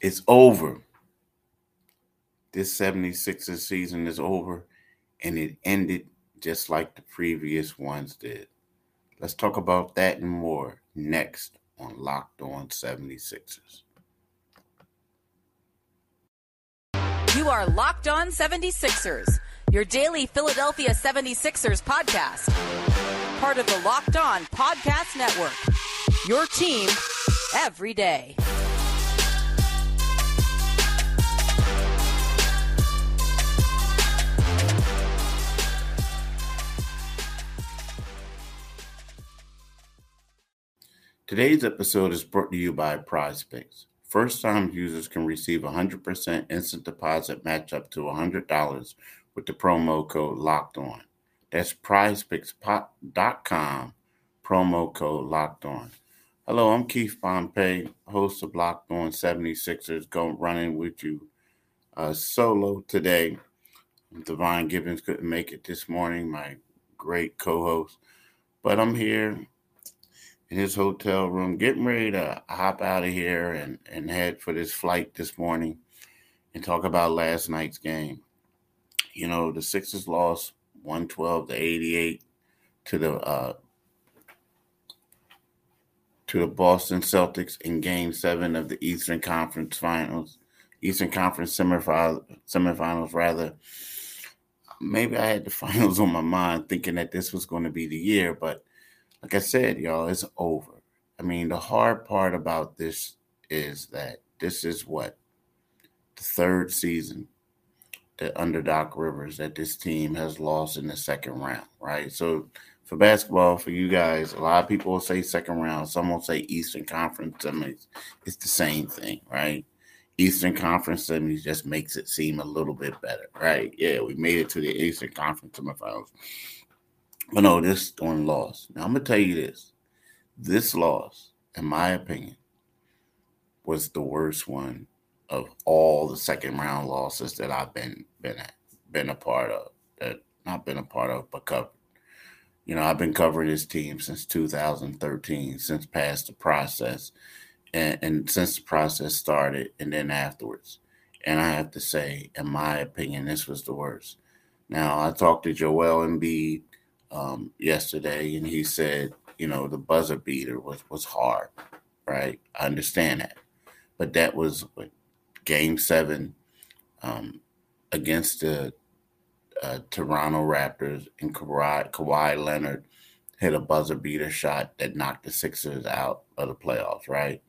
It's over. This 76ers season is over, and it ended just like the previous ones did. Let's talk about that and more next on Locked On 76ers. You are Locked On 76ers, your daily Philadelphia 76ers podcast. Part of the Locked On Podcast Network. Your team every day. Today's episode is brought to you by PrizePicks. First time users can receive 100% instant deposit match up to $100 with the promo code locked on. That's prizepicks.com, promo code locked on. Hello, I'm Keith Pompey, host of Locked On 76ers, going running with you uh, solo today. Divine Gibbons couldn't make it this morning, my great co host. But I'm here in his hotel room, getting ready to hop out of here and, and head for this flight this morning and talk about last night's game. You know, the Sixers lost 112 to 88 to the uh, to the Boston Celtics in Game Seven of the Eastern Conference Finals, Eastern Conference semifinals, semifinals rather. Maybe I had the finals on my mind, thinking that this was going to be the year, but like I said, y'all, it's over. I mean, the hard part about this is that this is what the third season that under Doc Rivers that this team has lost in the second round, right? So for basketball, for you guys, a lot of people will say second round. Some will say Eastern Conference semis. It's the same thing, right? Eastern Conference semis just makes it seem a little bit better, right? Yeah, we made it to the Eastern Conference semifinals. But no, this one loss. Now I'm gonna tell you this: this loss, in my opinion, was the worst one of all the second round losses that I've been been at, been a part of. That not been a part of, but covered. You know, I've been covering this team since 2013, since past the process, and, and since the process started, and then afterwards. And I have to say, in my opinion, this was the worst. Now I talked to Joel Embiid um, yesterday, and he said, you know, the buzzer beater was was hard, right? I understand that, but that was Game Seven um, against the uh, Toronto Raptors, and Kawhi, Kawhi Leonard hit a buzzer beater shot that knocked the Sixers out of the playoffs, right?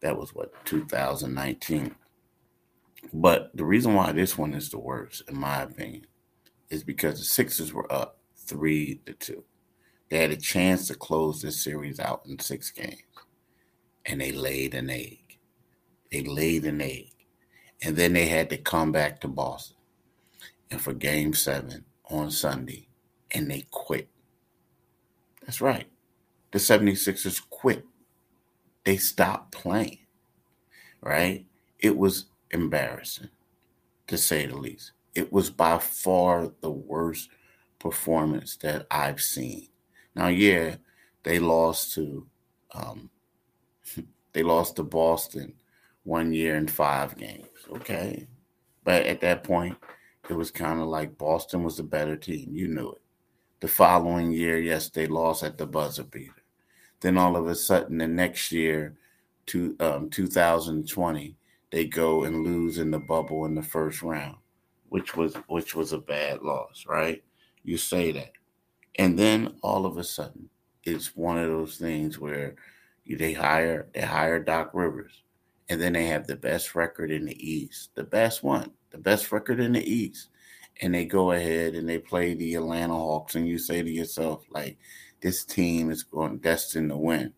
That was what 2019. But the reason why this one is the worst, in my opinion, is because the Sixers were up three to two. They had a chance to close this series out in six games, and they laid an egg. They laid an egg, and then they had to come back to Boston, and for Game Seven on Sunday, and they quit. That's right. The 76ers quit. They stopped playing. Right? It was embarrassing, to say the least. It was by far the worst performance that I've seen. Now, yeah, they lost to um, they lost to Boston one year in five games. Okay, but at that point, it was kind of like Boston was the better team. You knew it. The following year, yes, they lost at the buzzer beater. Then all of a sudden, the next year, to um, 2020, they go and lose in the bubble in the first round, which was which was a bad loss, right? You say that. And then all of a sudden, it's one of those things where they hire they hire Doc Rivers, and then they have the best record in the East, the best one, the best record in the East, and they go ahead and they play the Atlanta Hawks, and you say to yourself, like, this team is going destined to win.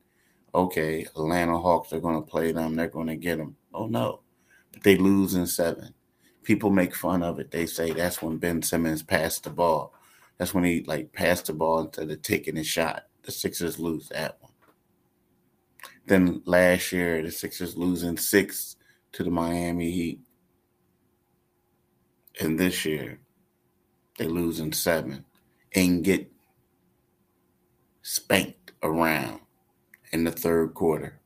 Okay, Atlanta Hawks are going to play them, they're going to get them. Oh no, but they lose in seven. People make fun of it. They say that's when Ben Simmons passed the ball. That's when he like passed the ball instead of taking a shot. The Sixers lose that one. Then last year, the Sixers losing six to the Miami Heat. And this year, they losing seven and get spanked around in the third quarter.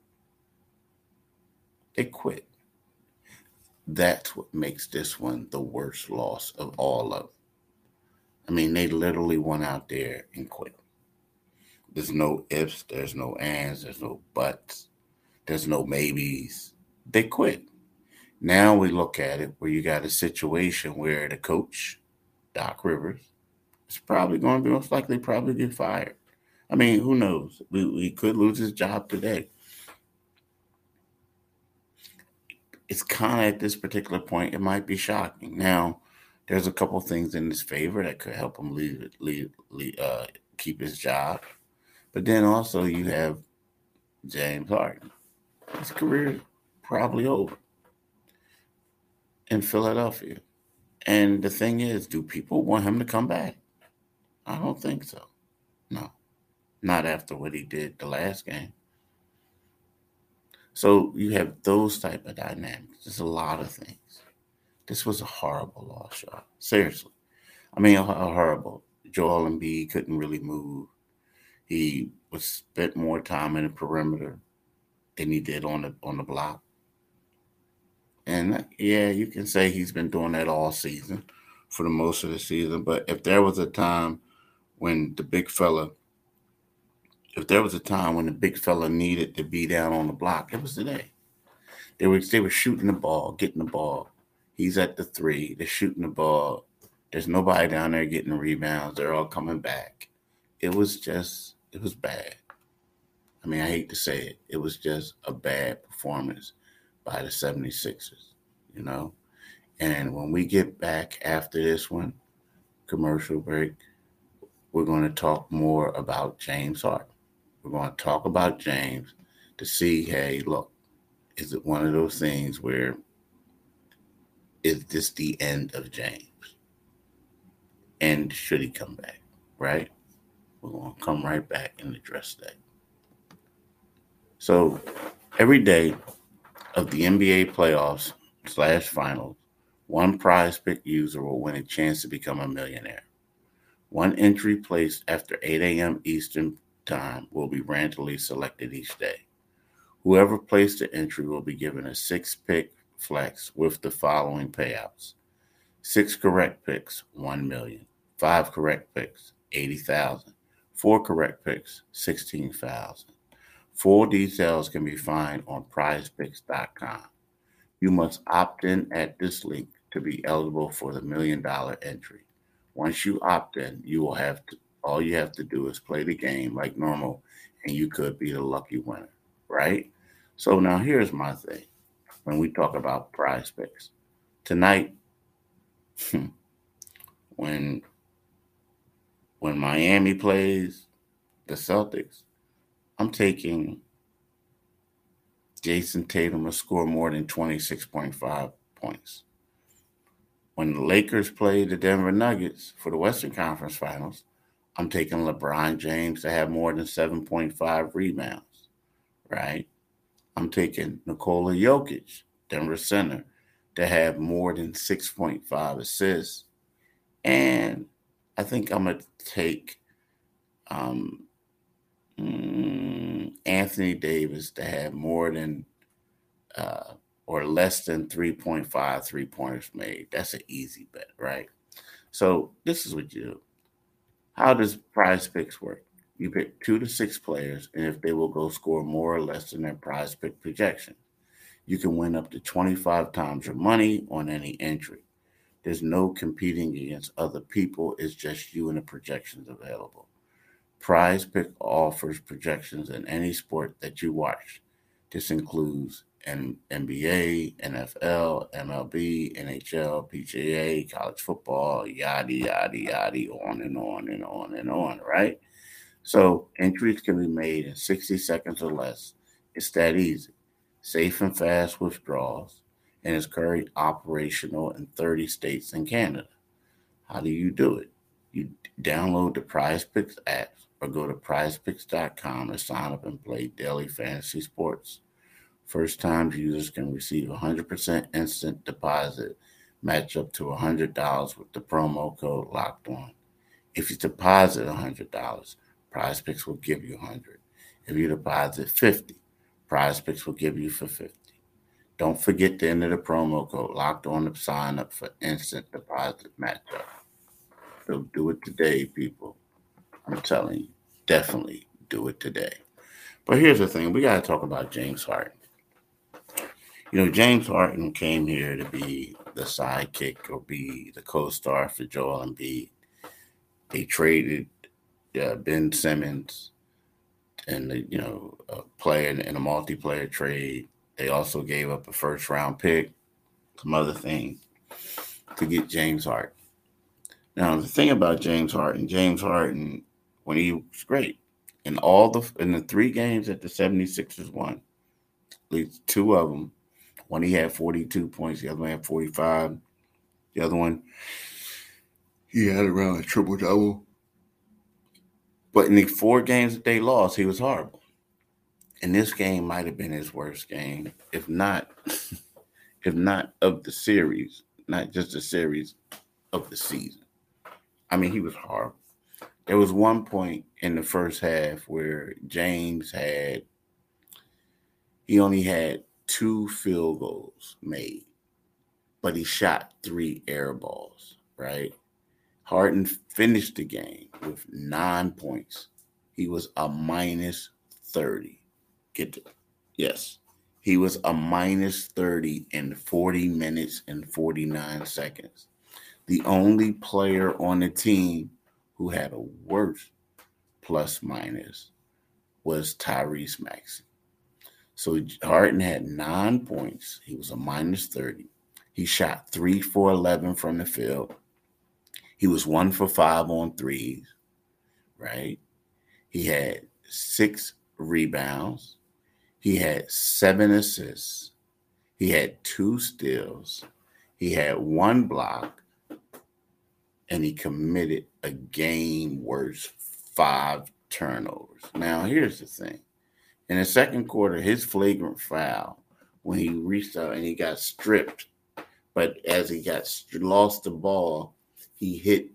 They quit. that's what makes this one the worst loss of all of them. I mean, they literally went out there and quit. There's no ifs, there's no ands, there's no buts, there's no maybes. They quit. Now we look at it where you got a situation where the coach, Doc Rivers, is probably going to be most likely probably get fired. I mean, who knows? We, we could lose his job today. It's kind of at this particular point, it might be shocking. Now, there's a couple things in his favor that could help him leave, leave, leave uh, keep his job. But then also you have James Harden. His career probably over in Philadelphia. And the thing is, do people want him to come back? I don't think so. No. Not after what he did the last game. So you have those type of dynamics. There's a lot of things. This was a horrible loss, y'all. Seriously. I mean, horrible. Joel Embiid couldn't really move. He was spent more time in the perimeter than he did on the on the block. And yeah, you can say he's been doing that all season for the most of the season. But if there was a time when the big fella, if there was a time when the big fella needed to be down on the block, it was today. They were they were shooting the ball, getting the ball, He's at the three. They're shooting the ball. There's nobody down there getting the rebounds. They're all coming back. It was just, it was bad. I mean, I hate to say it. It was just a bad performance by the 76ers, you know? And when we get back after this one, commercial break, we're going to talk more about James Harden. We're going to talk about James to see, hey, look, is it one of those things where is this the end of James? And should he come back? Right? We're going to come right back and address that. So every day of the NBA playoffs slash finals, one prize pick user will win a chance to become a millionaire. One entry placed after 8 a.m. Eastern Time will be randomly selected each day. Whoever placed the entry will be given a six pick flex with the following payouts. Six correct picks, 1 million. Five correct picks, 80,000. Four correct picks, 16,000. Full details can be found on prizepicks.com. You must opt in at this link to be eligible for the million dollar entry. Once you opt in, you will have to all you have to do is play the game like normal and you could be the lucky winner, right? So now here's my thing when we talk about PrizePicks. Tonight, hmm, when when Miami plays the Celtics, I'm taking Jayson Tatum to score more than 26.5 points. When the Lakers play the Denver Nuggets for the Western Conference Finals, I'm taking LeBron James to have more than 7.5 rebounds, right? I'm taking Nikola Jokic, Denver center, to have more than 6.5 assists. And I think I'm going to take um, mm, Anthony Davis to have more than uh, or less than 3.5 three pointers made. That's an easy bet, right? So this is what you do. How does PrizePicks work? You pick two to six players, and if they will go score more or less than their prize pick projection, you can win up to 25 times your money on any entry. There's no competing against other people, it's just you and the projections available. Prize Pick offers projections in any sport that you watch. This includes NBA, NFL, MLB, NHL, PGA, college football, yada, yada, yada, on and on and on and on, right? So entries can be made in 60 seconds or less. It's that easy. Safe and fast withdrawals, and is currently operational in 30 states and Canada. How do you do it? You download the PrizePicks app or go to prizepicks.com to sign up and play daily fantasy sports. First time users can receive 100% instant deposit match up to $100 with the promo code locked on. If you deposit $100, PrizePicks will give you 100. If you deposit 50, PrizePicks will give you for 50. Don't forget to enter the promo code locked on to sign up for instant deposit matchup. So do it today, people. I'm telling you, definitely do it today. But here's the thing we got to talk about James Harden. You know, James Harden came here to be the sidekick or be the co star for Joel Embiid. They traded uh, Ben Simmons and, you know, a player in a multiplayer trade. They also gave up a first round pick, some other thing, to get James Hart. Now, the thing about James Harden, James Harden, when he was great, in all the in the three games that the 76ers won, at least two of them, one he had 42 points, the other one had 45. The other one, he had around a triple double. But in the four games that they lost, he was horrible. And this game might have been his worst game, if not, if not of the series, not just the series of the season. I mean, he was horrible. There was one point in the first half where James had he only had two field goals made, but he shot three air balls, right? Harden finished the game with nine points. He was a minus 30. Get it? Yes. He was a minus 30 in 40 minutes and 49 seconds. The only player on the team who had a worse plus minus was Tyrese Maxey. So Harden had nine points. He was a minus 30. He shot three for 11 from the field. He was one for five on threes, right? He had six rebounds. He had seven assists. He had two steals. He had one block and he committed a game worth five turnovers. Now, here's the thing in the second quarter, his flagrant foul when he reached out and he got stripped, but as he got lost the ball, he hit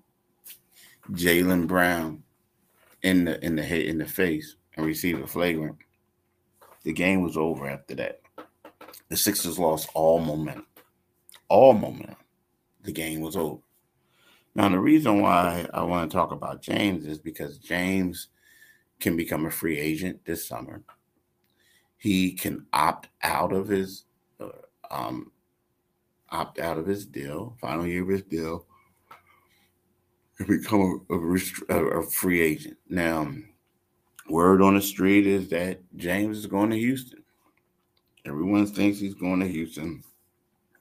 Jaylen Brown in the in the head in the face and received a flagrant. The game was over after that. The Sixers lost all momentum. All momentum. The game was over. Now, the reason why I want to talk about James is because James can become a free agent this summer. He can opt out of his uh, um, opt out of his deal, final year of his deal, and become a, a, a free agent. Now, word on the street is that James is going to Houston. Everyone thinks he's going to Houston,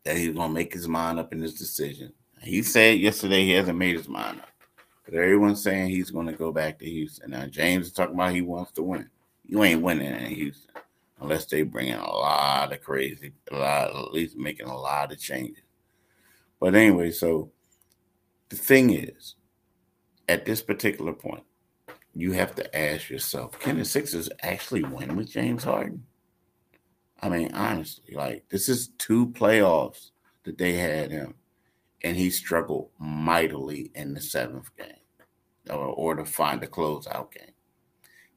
that he's going to make his mind up in his decision. He said yesterday he hasn't made his mind up. But everyone's saying he's going to go back to Houston. Now, James is talking about he wants to win. You ain't winning in Houston unless they bring in a lot of crazy, a lot, at least making a lot of changes. But anyway, so the thing is, at this particular point, you have to ask yourself, can the Sixers actually win with James Harden? I mean, honestly, like this is two playoffs that they had him and he struggled mightily in the seventh game or, or to find a closeout game.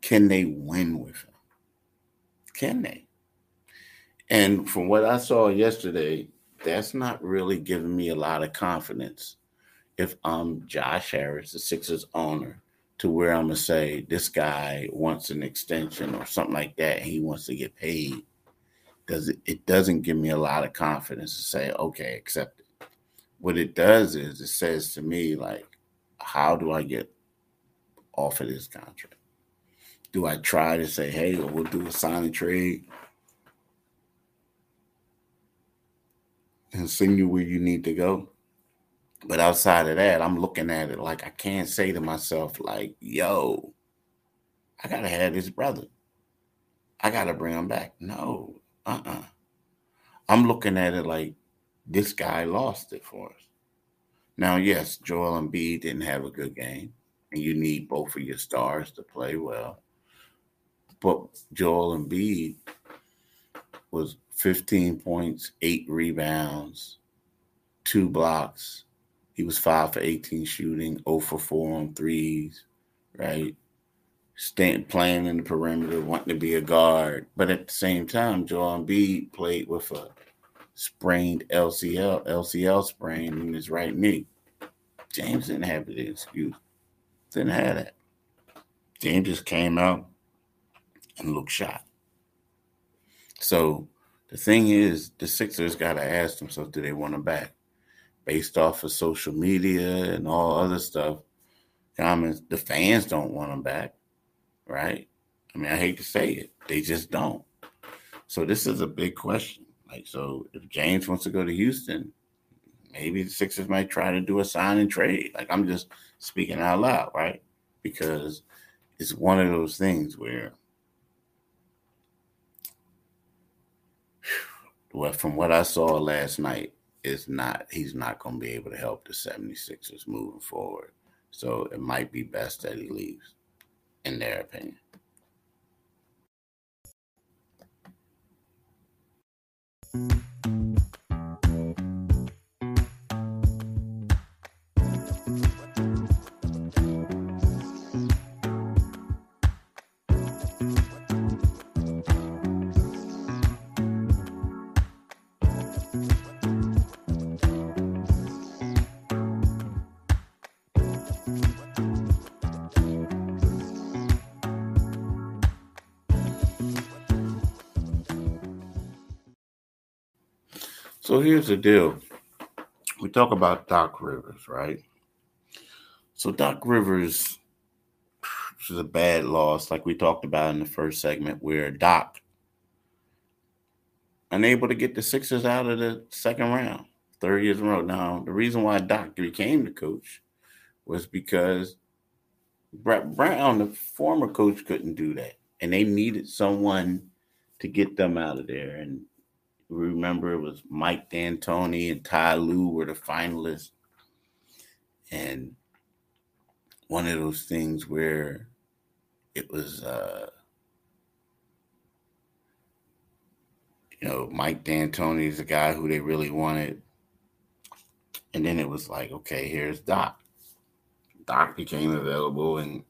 Can they win with him? Can they? And from what I saw yesterday, that's not really giving me a lot of confidence if I'm Josh Harris, the Sixers owner, to where I'm gonna say this guy wants an extension or something like that, and he wants to get paid. Does it? It doesn't give me a lot of confidence to say, okay, accept it what it does is it says to me like how do i get off of this contract do i try to say hey we'll do a sign and trade and send you where you need to go but outside of that i'm looking at it like i can't say to myself like yo i gotta have this brother i gotta bring him back no uh-uh i'm looking at it like this guy lost it for us. Now, yes, Joel Embiid didn't have a good game, and you need both of your stars to play well. But Joel Embiid was 15 points, eight rebounds, two blocks. He was five for 18 shooting, 0 for 4 on threes, right? Staying playing in the perimeter, wanting to be a guard. But at the same time, Joel Embiid played with a sprained LCL, LCL sprain in his right knee. James didn't have the excuse. Didn't have that. James just came out and looked shot. So the thing is, the Sixers got to ask themselves, do they want him back? Based off of social media and all other stuff, comments, the fans don't want him back, right? I mean, I hate to say it, they just don't. So this is a big question. Like, so if James wants to go to Houston, maybe the Sixers might try to do a sign and trade. Like, I'm just speaking out loud, right? Because it's one of those things where, well, from what I saw last night, is not he's not going to be able to help the 76ers moving forward. So it might be best that he leaves, in their opinion. So here's the deal. We talk about Doc Rivers, right? So Doc Rivers which is a bad loss, like we talked about in the first segment, where Doc unable to get the Sixers out of the second round, third years in a row. Now, the reason why Doc became the coach was because Brett Brown, the former coach, couldn't do that. And they needed someone to get them out of there. And remember it was Mike D'Antoni and Ty Lue were the finalists. And one of those things where it was uh you know, Mike D'Antoni is the guy who they really wanted. And then it was like, okay, here's Doc. Doc became available and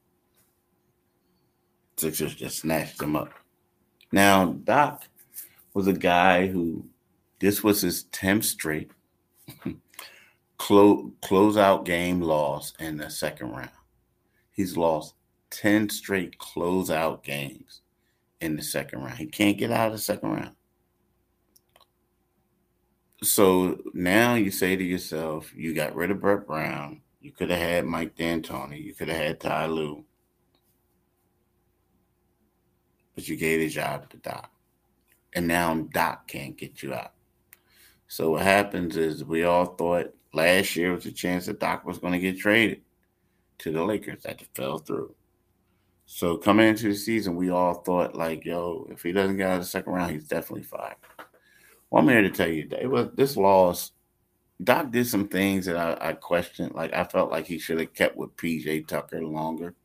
Sixers just snatched him up. Now, Doc was a guy who this was his 10th straight close closeout game loss in the second round. He's lost 10 straight closeout games in the second round. He can't get out of the second round. So now you say to yourself, you got rid of Brett Brown. You could have had Mike D'Antoni. You could have had Ty Lue. But you gave the job to Doc and now Doc can't get you out. So what happens is we all thought last year was a chance that Doc was going to get traded to the Lakers. That fell through. So coming into the season, we all thought like, yo, if he doesn't get out of the second round, he's definitely fired. Well, I'm here to tell you that it was this loss. Doc did some things that I, I questioned. Like I felt like he should have kept with PJ Tucker longer.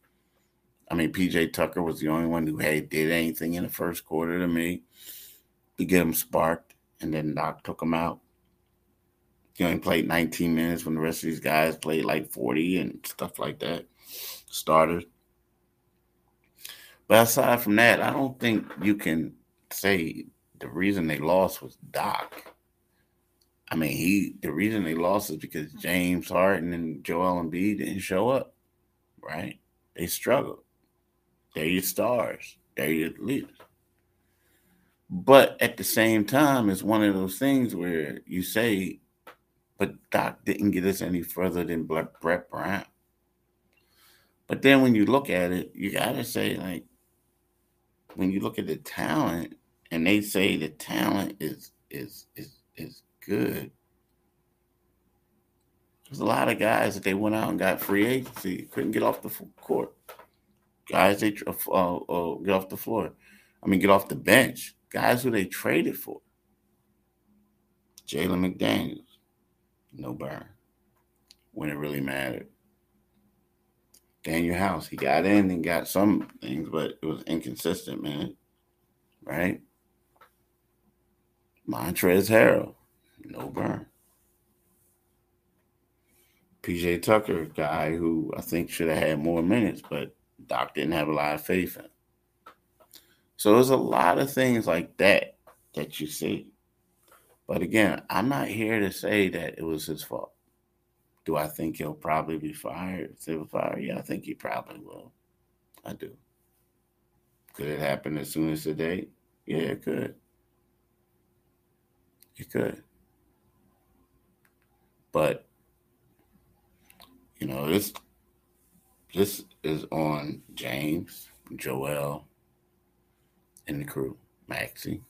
I mean, PJ Tucker was the only one who had did anything in the first quarter to me to get him sparked, and then Doc took him out. He only played 19 minutes when the rest of these guys played like 40 and stuff like that. Starters. But aside from that, I don't think you can say the reason they lost was Doc. I mean, he the reason they lost is because James Harden and Joel Embiid didn't show up, right? They struggled. They're your stars. They're your leaders. But at the same time, it's one of those things where you say, but Doc didn't get us any further than Brett Brown. But then when you look at it, you got to say, like, when you look at the talent, and they say the talent is is is is good. There's a lot of guys that they went out and got free agency couldn't get off the court. Guys they uh, uh, get off the floor. I mean, get off the bench guys who they traded for. Jalen McDaniels, no burn when it really mattered. Danuel House, he got in and got some things, but it was inconsistent, man. Right? Montrezl Harrell, no burn. PJ Tucker, guy who I think should have had more minutes, but Doc didn't have a lot of faith in. So there's a lot of things like that that you see. But again, I'm not here to say that it was his fault. Do I think he'll probably be fired? Civil fire? Yeah, I think he probably will. I do. Could it happen as soon as today? Yeah, it could. It could. But you know, this this is on James, Joel, and the crew, Maxey.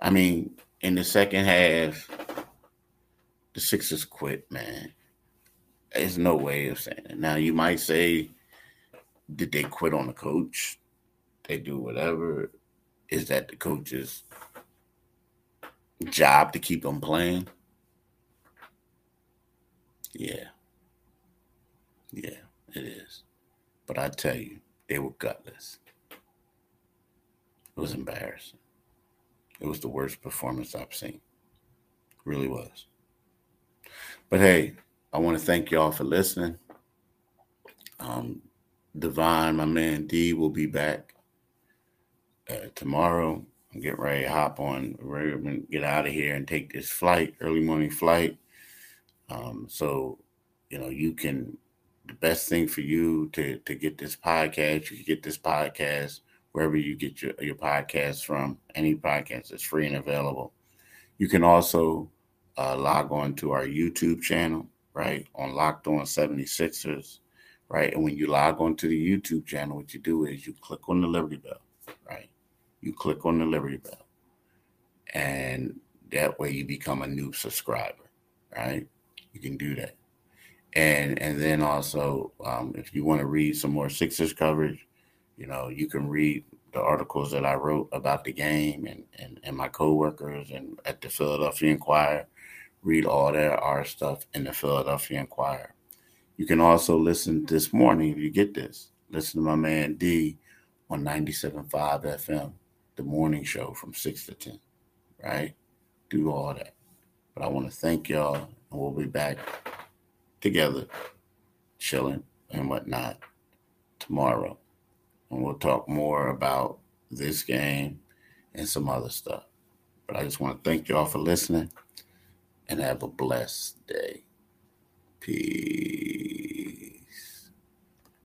I mean, in the second half, the Sixers quit, man. There's no way of saying it. Now you might say, did they quit on the coach? They do whatever. Is that the coach's job to keep them playing? Yeah. Yeah, it is. But I tell you, they were gutless. It was embarrassing. It was the worst performance I've seen. It really was. But hey, I want to thank y'all for listening. Um, Divine, my man D, will be back uh, tomorrow. I'm getting ready to hop on, ready get out of here and take this flight, early morning flight. Um, so, you know, you can, the best thing for you to, to get this podcast, you can get this podcast wherever you get your, your podcast from. Any podcast is free and available. You can also uh, log on to our YouTube channel, right, on Locked On 76ers, right? And when you log on to the YouTube channel, what you do is you click on the Liberty Bell, right? You click on the Liberty Bell. And that way you become a new subscriber, right? You can do that. And and then also, um, if you want to read some more Sixers coverage, you know, you can read the articles that I wrote about the game and, and, and my coworkers and at the Philadelphia Inquirer. Read all that our stuff in the Philadelphia Inquirer. You can also listen this morning if you get this. Listen to my man D on 97.5 FM, the morning show from 6 to 10, right? Do all that. But I want to thank y'all, and we'll be back together, chilling and whatnot tomorrow and we'll talk more about this game and some other stuff. But I just want to thank you all for listening and have a blessed day. Peace.